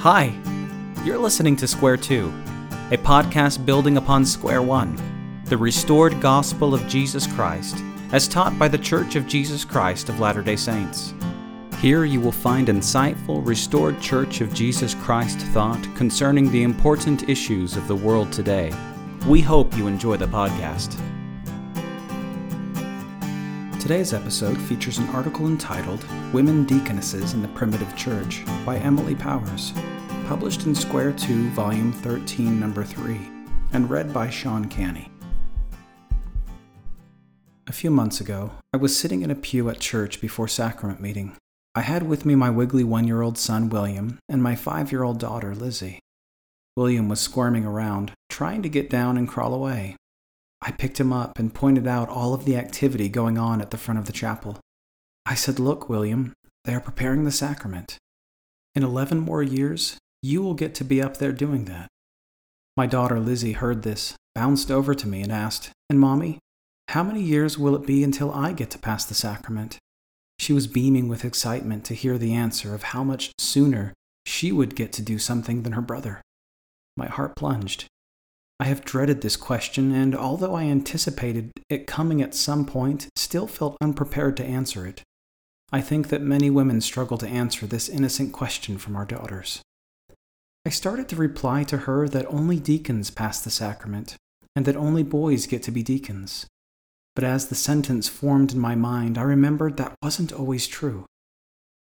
Hi, you're listening to Square Two, a podcast building upon Square One, the restored gospel of Jesus Christ, as taught by the Church of Jesus Christ of Latter day Saints. Here you will find insightful, restored Church of Jesus Christ thought concerning the important issues of the world today. We hope you enjoy the podcast. Today's episode features an article entitled Women Deaconesses in the Primitive Church by Emily Powers, published in Square 2, Volume 13, Number 3, and read by Sean Canny. A few months ago, I was sitting in a pew at church before sacrament meeting. I had with me my wiggly one year old son, William, and my five year old daughter, Lizzie. William was squirming around, trying to get down and crawl away, I picked him up and pointed out all of the activity going on at the front of the chapel. I said, Look, William, they are preparing the sacrament. In 11 more years, you will get to be up there doing that. My daughter Lizzie heard this, bounced over to me, and asked, And Mommy, how many years will it be until I get to pass the sacrament? She was beaming with excitement to hear the answer of how much sooner she would get to do something than her brother. My heart plunged. I have dreaded this question, and although I anticipated it coming at some point, still felt unprepared to answer it. I think that many women struggle to answer this innocent question from our daughters. I started to reply to her that only deacons pass the sacrament, and that only boys get to be deacons. But as the sentence formed in my mind, I remembered that wasn't always true.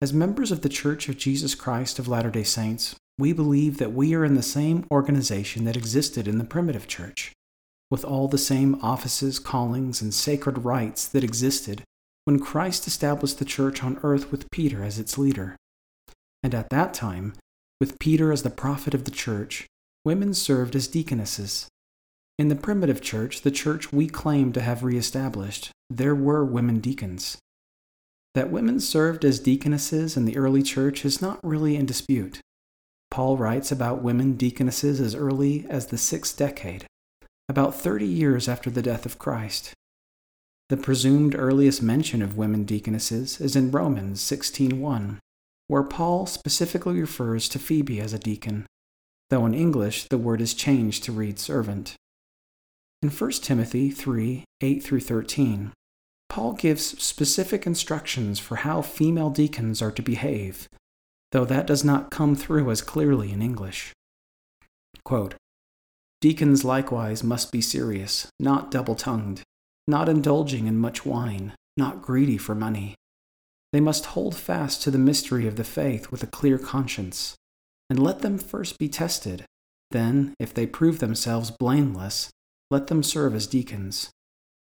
As members of the Church of Jesus Christ of Latter day Saints, we believe that we are in the same organization that existed in the primitive church, with all the same offices, callings, and sacred rites that existed when Christ established the church on earth with Peter as its leader. And at that time, with Peter as the prophet of the church, women served as deaconesses. In the primitive church, the church we claim to have reestablished, there were women deacons. That women served as deaconesses in the early church is not really in dispute. Paul writes about women deaconesses as early as the sixth decade, about 30 years after the death of Christ. The presumed earliest mention of women deaconesses is in Romans 16:1, where Paul specifically refers to Phoebe as a deacon, though in English the word is changed to read servant. In 1 Timothy 3 8 through 13, Paul gives specific instructions for how female deacons are to behave though that does not come through as clearly in English. Quote, Deacons likewise must be serious, not double tongued, not indulging in much wine, not greedy for money. They must hold fast to the mystery of the faith with a clear conscience, and let them first be tested. Then, if they prove themselves blameless, let them serve as deacons.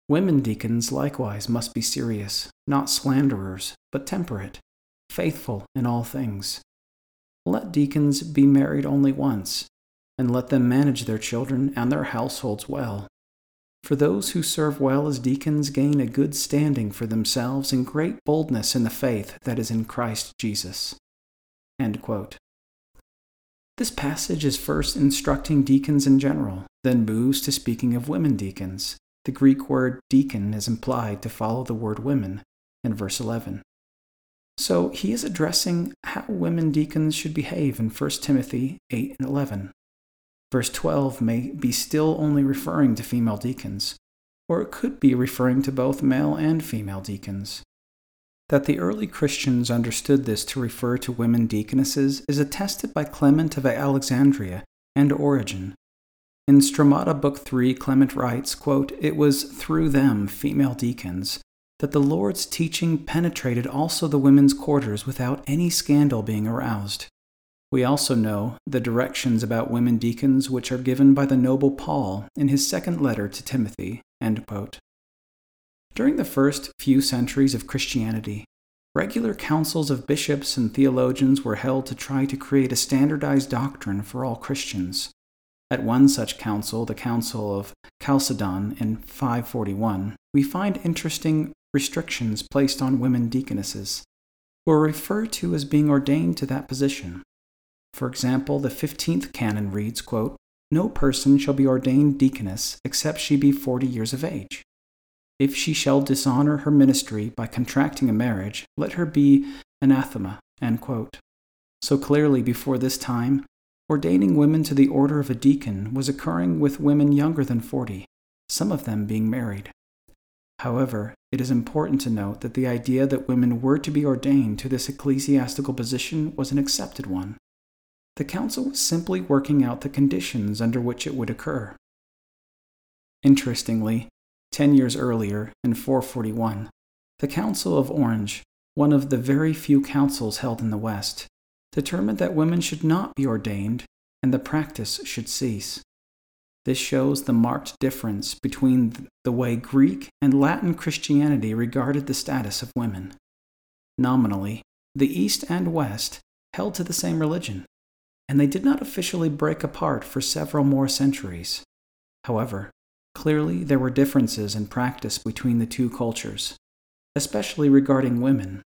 Women deacons likewise must be serious, not slanderers, but temperate, faithful in all things. Let deacons be married only once, and let them manage their children and their households well. For those who serve well as deacons gain a good standing for themselves and great boldness in the faith that is in Christ Jesus. This passage is first instructing deacons in general, then moves to speaking of women deacons. The Greek word deacon is implied to follow the word women in verse 11. So he is addressing how women deacons should behave in 1 Timothy 8 and 11. Verse 12 may be still only referring to female deacons, or it could be referring to both male and female deacons. That the early Christians understood this to refer to women deaconesses is attested by Clement of Alexandria and Origen. In Stromata Book 3, Clement writes, quote, It was through them, female deacons, that the Lord's teaching penetrated also the women's quarters without any scandal being aroused. We also know the directions about women deacons which are given by the noble Paul in his second letter to Timothy. During the first few centuries of Christianity, regular councils of bishops and theologians were held to try to create a standardized doctrine for all Christians. At one such council, the Council of Chalcedon in 541, we find interesting restrictions placed on women deaconesses who were referred to as being ordained to that position. For example, the 15th canon reads, quote, No person shall be ordained deaconess except she be 40 years of age. If she shall dishonor her ministry by contracting a marriage, let her be anathema. So clearly, before this time, ordaining women to the order of a deacon was occurring with women younger than 40, some of them being married. However, it is important to note that the idea that women were to be ordained to this ecclesiastical position was an accepted one. The council was simply working out the conditions under which it would occur. Interestingly, ten years earlier, in 441, the Council of Orange, one of the very few councils held in the West, determined that women should not be ordained and the practice should cease. This shows the marked difference between the way Greek and Latin Christianity regarded the status of women. Nominally, the East and West held to the same religion, and they did not officially break apart for several more centuries. However, clearly there were differences in practice between the two cultures, especially regarding women,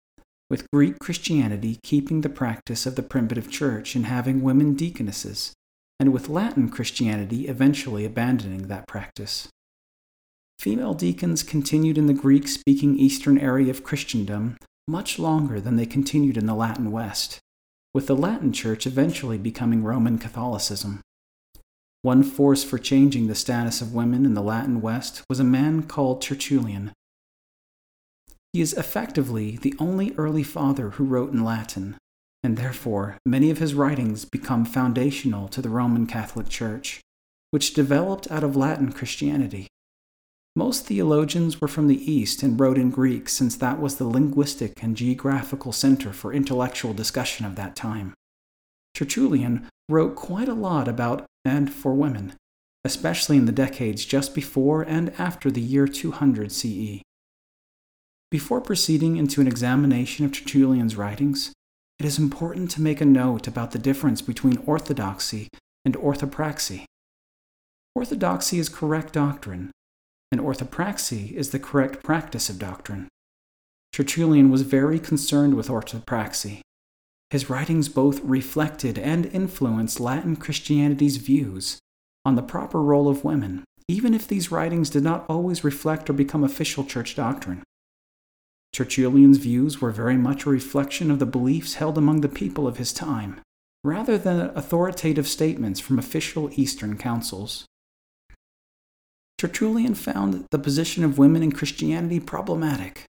with Greek Christianity keeping the practice of the primitive church and having women deaconesses, and with Latin Christianity eventually abandoning that practice. Female deacons continued in the Greek speaking eastern area of Christendom much longer than they continued in the Latin West, with the Latin Church eventually becoming Roman Catholicism. One force for changing the status of women in the Latin West was a man called Tertullian, he is effectively the only early father who wrote in Latin, and therefore many of his writings become foundational to the Roman Catholic Church, which developed out of Latin Christianity. Most theologians were from the East and wrote in Greek since that was the linguistic and geographical center for intellectual discussion of that time. Tertullian wrote quite a lot about and for women, especially in the decades just before and after the year 200 CE. Before proceeding into an examination of Tertullian's writings, it is important to make a note about the difference between orthodoxy and orthopraxy. Orthodoxy is correct doctrine, and orthopraxy is the correct practice of doctrine. Tertullian was very concerned with orthopraxy. His writings both reflected and influenced Latin Christianity's views on the proper role of women, even if these writings did not always reflect or become official church doctrine. Tertullian's views were very much a reflection of the beliefs held among the people of his time, rather than authoritative statements from official Eastern councils. Tertullian found the position of women in Christianity problematic.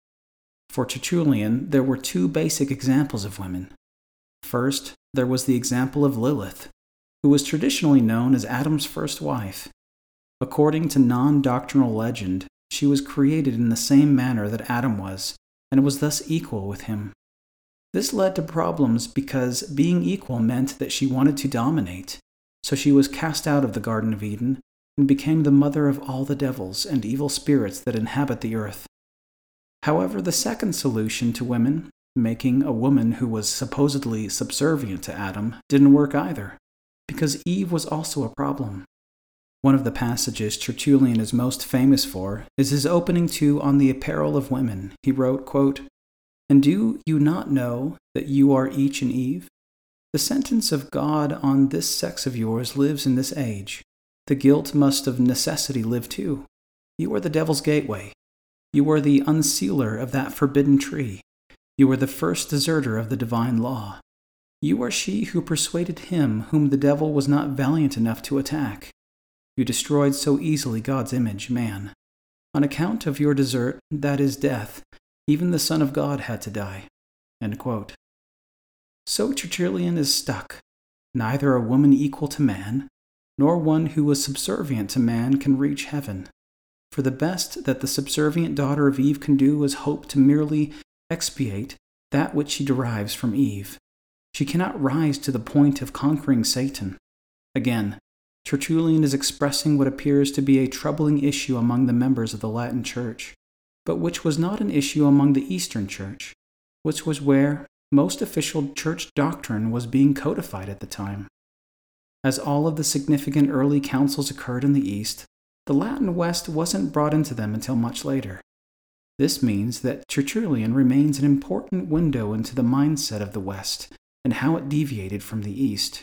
For Tertullian, there were two basic examples of women. First, there was the example of Lilith, who was traditionally known as Adam's first wife. According to non doctrinal legend, she was created in the same manner that Adam was, and was thus equal with him. This led to problems because being equal meant that she wanted to dominate, so she was cast out of the Garden of Eden and became the mother of all the devils and evil spirits that inhabit the earth. However, the second solution to women, making a woman who was supposedly subservient to Adam, didn't work either, because Eve was also a problem. One of the passages Tertullian is most famous for is his opening to On the Apparel of Women. He wrote, quote, And do you not know that you are each an Eve? The sentence of God on this sex of yours lives in this age. The guilt must of necessity live too. You are the devil's gateway. You are the unsealer of that forbidden tree. You are the first deserter of the divine law. You are she who persuaded him whom the devil was not valiant enough to attack. You destroyed so easily God's image, man. On account of your desert, that is death, even the Son of God had to die. So Tertullian is stuck. Neither a woman equal to man, nor one who was subservient to man can reach heaven. For the best that the subservient daughter of Eve can do is hope to merely expiate that which she derives from Eve. She cannot rise to the point of conquering Satan. Again, Tertullian is expressing what appears to be a troubling issue among the members of the Latin Church, but which was not an issue among the Eastern Church, which was where most official church doctrine was being codified at the time. As all of the significant early councils occurred in the East, the Latin West wasn't brought into them until much later. This means that Tertullian remains an important window into the mindset of the West and how it deviated from the East.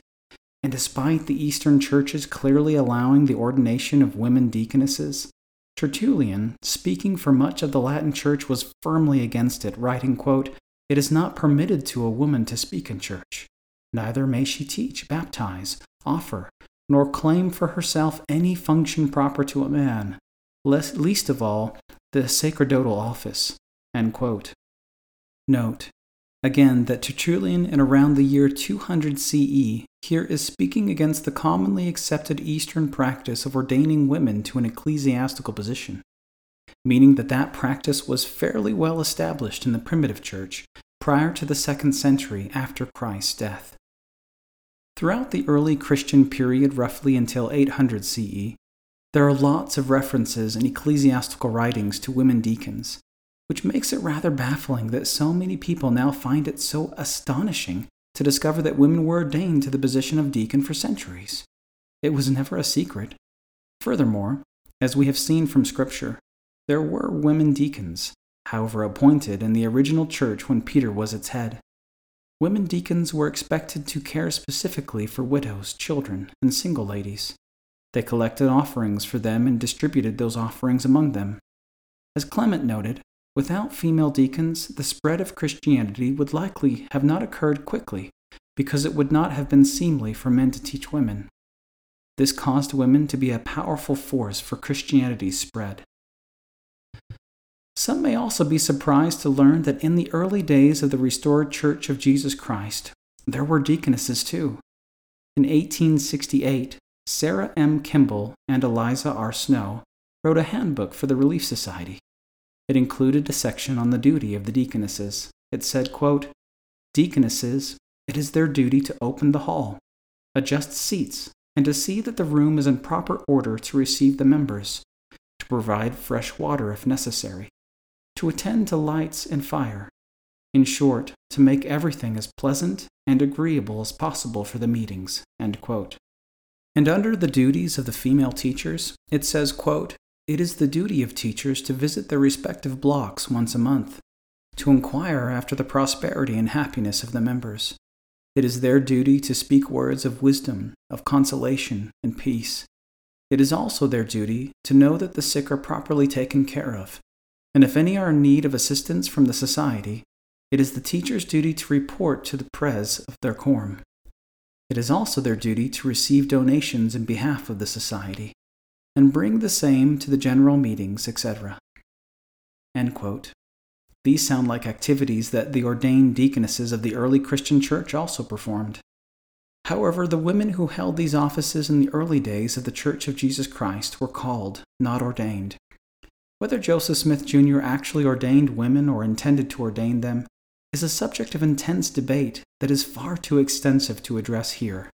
And despite the Eastern churches clearly allowing the ordination of women deaconesses, Tertullian, speaking for much of the Latin church, was firmly against it, writing, quote, It is not permitted to a woman to speak in church. Neither may she teach, baptize, offer, nor claim for herself any function proper to a man, least of all the sacerdotal office. Note, again, that Tertullian in around the year 200 CE here is speaking against the commonly accepted Eastern practice of ordaining women to an ecclesiastical position, meaning that that practice was fairly well established in the primitive church prior to the second century after Christ's death. Throughout the early Christian period, roughly until 800 CE, there are lots of references in ecclesiastical writings to women deacons, which makes it rather baffling that so many people now find it so astonishing to discover that women were ordained to the position of deacon for centuries. It was never a secret. Furthermore, as we have seen from Scripture, there were women deacons, however appointed in the original church when Peter was its head. Women deacons were expected to care specifically for widows, children, and single ladies. They collected offerings for them and distributed those offerings among them. As Clement noted, Without female deacons, the spread of Christianity would likely have not occurred quickly, because it would not have been seemly for men to teach women. This caused women to be a powerful force for Christianity's spread. Some may also be surprised to learn that in the early days of the restored Church of Jesus Christ, there were deaconesses too. In 1868, Sarah M. Kimball and Eliza R. Snow wrote a handbook for the Relief Society. It included a section on the duty of the deaconesses. It said, quote, Deaconesses, it is their duty to open the hall, adjust seats, and to see that the room is in proper order to receive the members, to provide fresh water if necessary, to attend to lights and fire. In short, to make everything as pleasant and agreeable as possible for the meetings. And under the duties of the female teachers, it says, quote, it is the duty of teachers to visit their respective blocks once a month, to inquire after the prosperity and happiness of the members. It is their duty to speak words of wisdom, of consolation, and peace. It is also their duty to know that the sick are properly taken care of, and if any are in need of assistance from the society, it is the teacher's duty to report to the pres of their quorum. It is also their duty to receive donations in behalf of the society and bring the same to the general meetings, etc. These sound like activities that the ordained deaconesses of the early Christian church also performed. However, the women who held these offices in the early days of the Church of Jesus Christ were called, not ordained. Whether Joseph Smith Jr. actually ordained women or intended to ordain them is a subject of intense debate that is far too extensive to address here.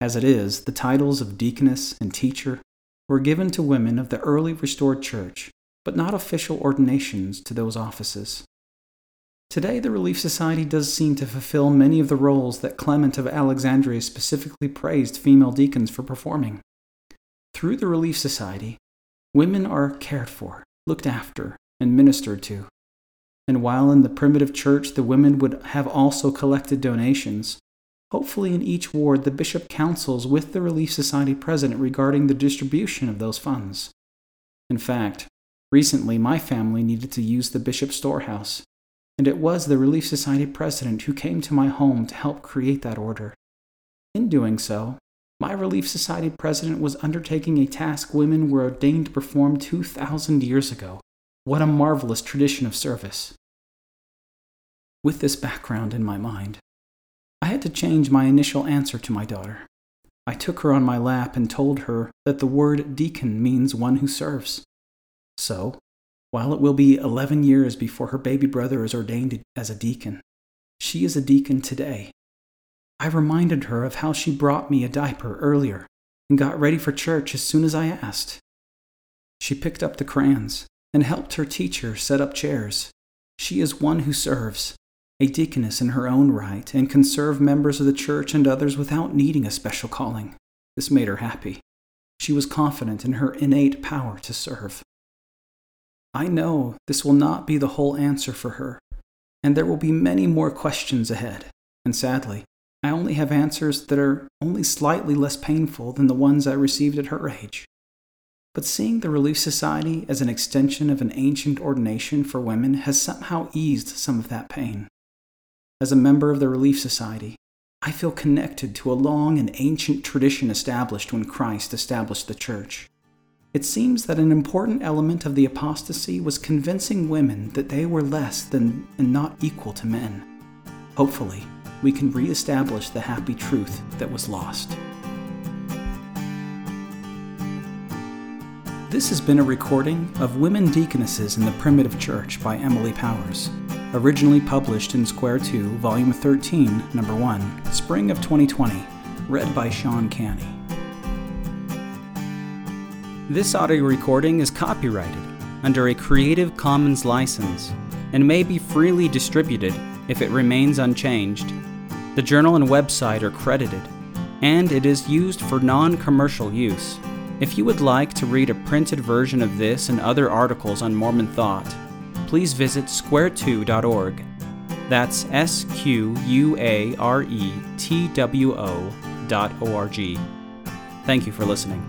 As it is, the titles of deaconess and teacher were given to women of the early restored church, but not official ordinations to those offices. Today, the Relief Society does seem to fulfill many of the roles that Clement of Alexandria specifically praised female deacons for performing. Through the Relief Society, women are cared for, looked after, and ministered to. And while in the primitive church the women would have also collected donations, Hopefully, in each ward, the bishop counsels with the Relief Society president regarding the distribution of those funds. In fact, recently my family needed to use the bishop's storehouse, and it was the Relief Society president who came to my home to help create that order. In doing so, my Relief Society president was undertaking a task women were ordained to perform 2,000 years ago. What a marvelous tradition of service! With this background in my mind, I had to change my initial answer to my daughter. I took her on my lap and told her that the word deacon means one who serves. So, while it will be 11 years before her baby brother is ordained as a deacon, she is a deacon today. I reminded her of how she brought me a diaper earlier and got ready for church as soon as I asked. She picked up the crayons and helped her teacher set up chairs. She is one who serves, a deaconess in her own right, and can serve members of the church and others without needing a special calling. This made her happy. She was confident in her innate power to serve. I know this will not be the whole answer for her, and there will be many more questions ahead, and sadly, I only have answers that are only slightly less painful than the ones I received at her age. But seeing the Relief Society as an extension of an ancient ordination for women has somehow eased some of that pain. As a member of the Relief Society, I feel connected to a long and ancient tradition established when Christ established the church. It seems that an important element of the apostasy was convincing women that they were less than and not equal to men. Hopefully, we can reestablish the happy truth that was lost. This has been a recording of Women Deaconesses in the Primitive Church by Emily Powers, originally published in Square 2, Volume 13, Number 1, Spring of 2020, read by Sean Canny. This audio recording is copyrighted under a Creative Commons license and may be freely distributed if it remains unchanged. The journal and website are credited, and it is used for non commercial use. If you would like to read a printed version of this and other articles on Mormon thought, please visit square2.org. That's S Q U A R E T W O dot O R G. Thank you for listening.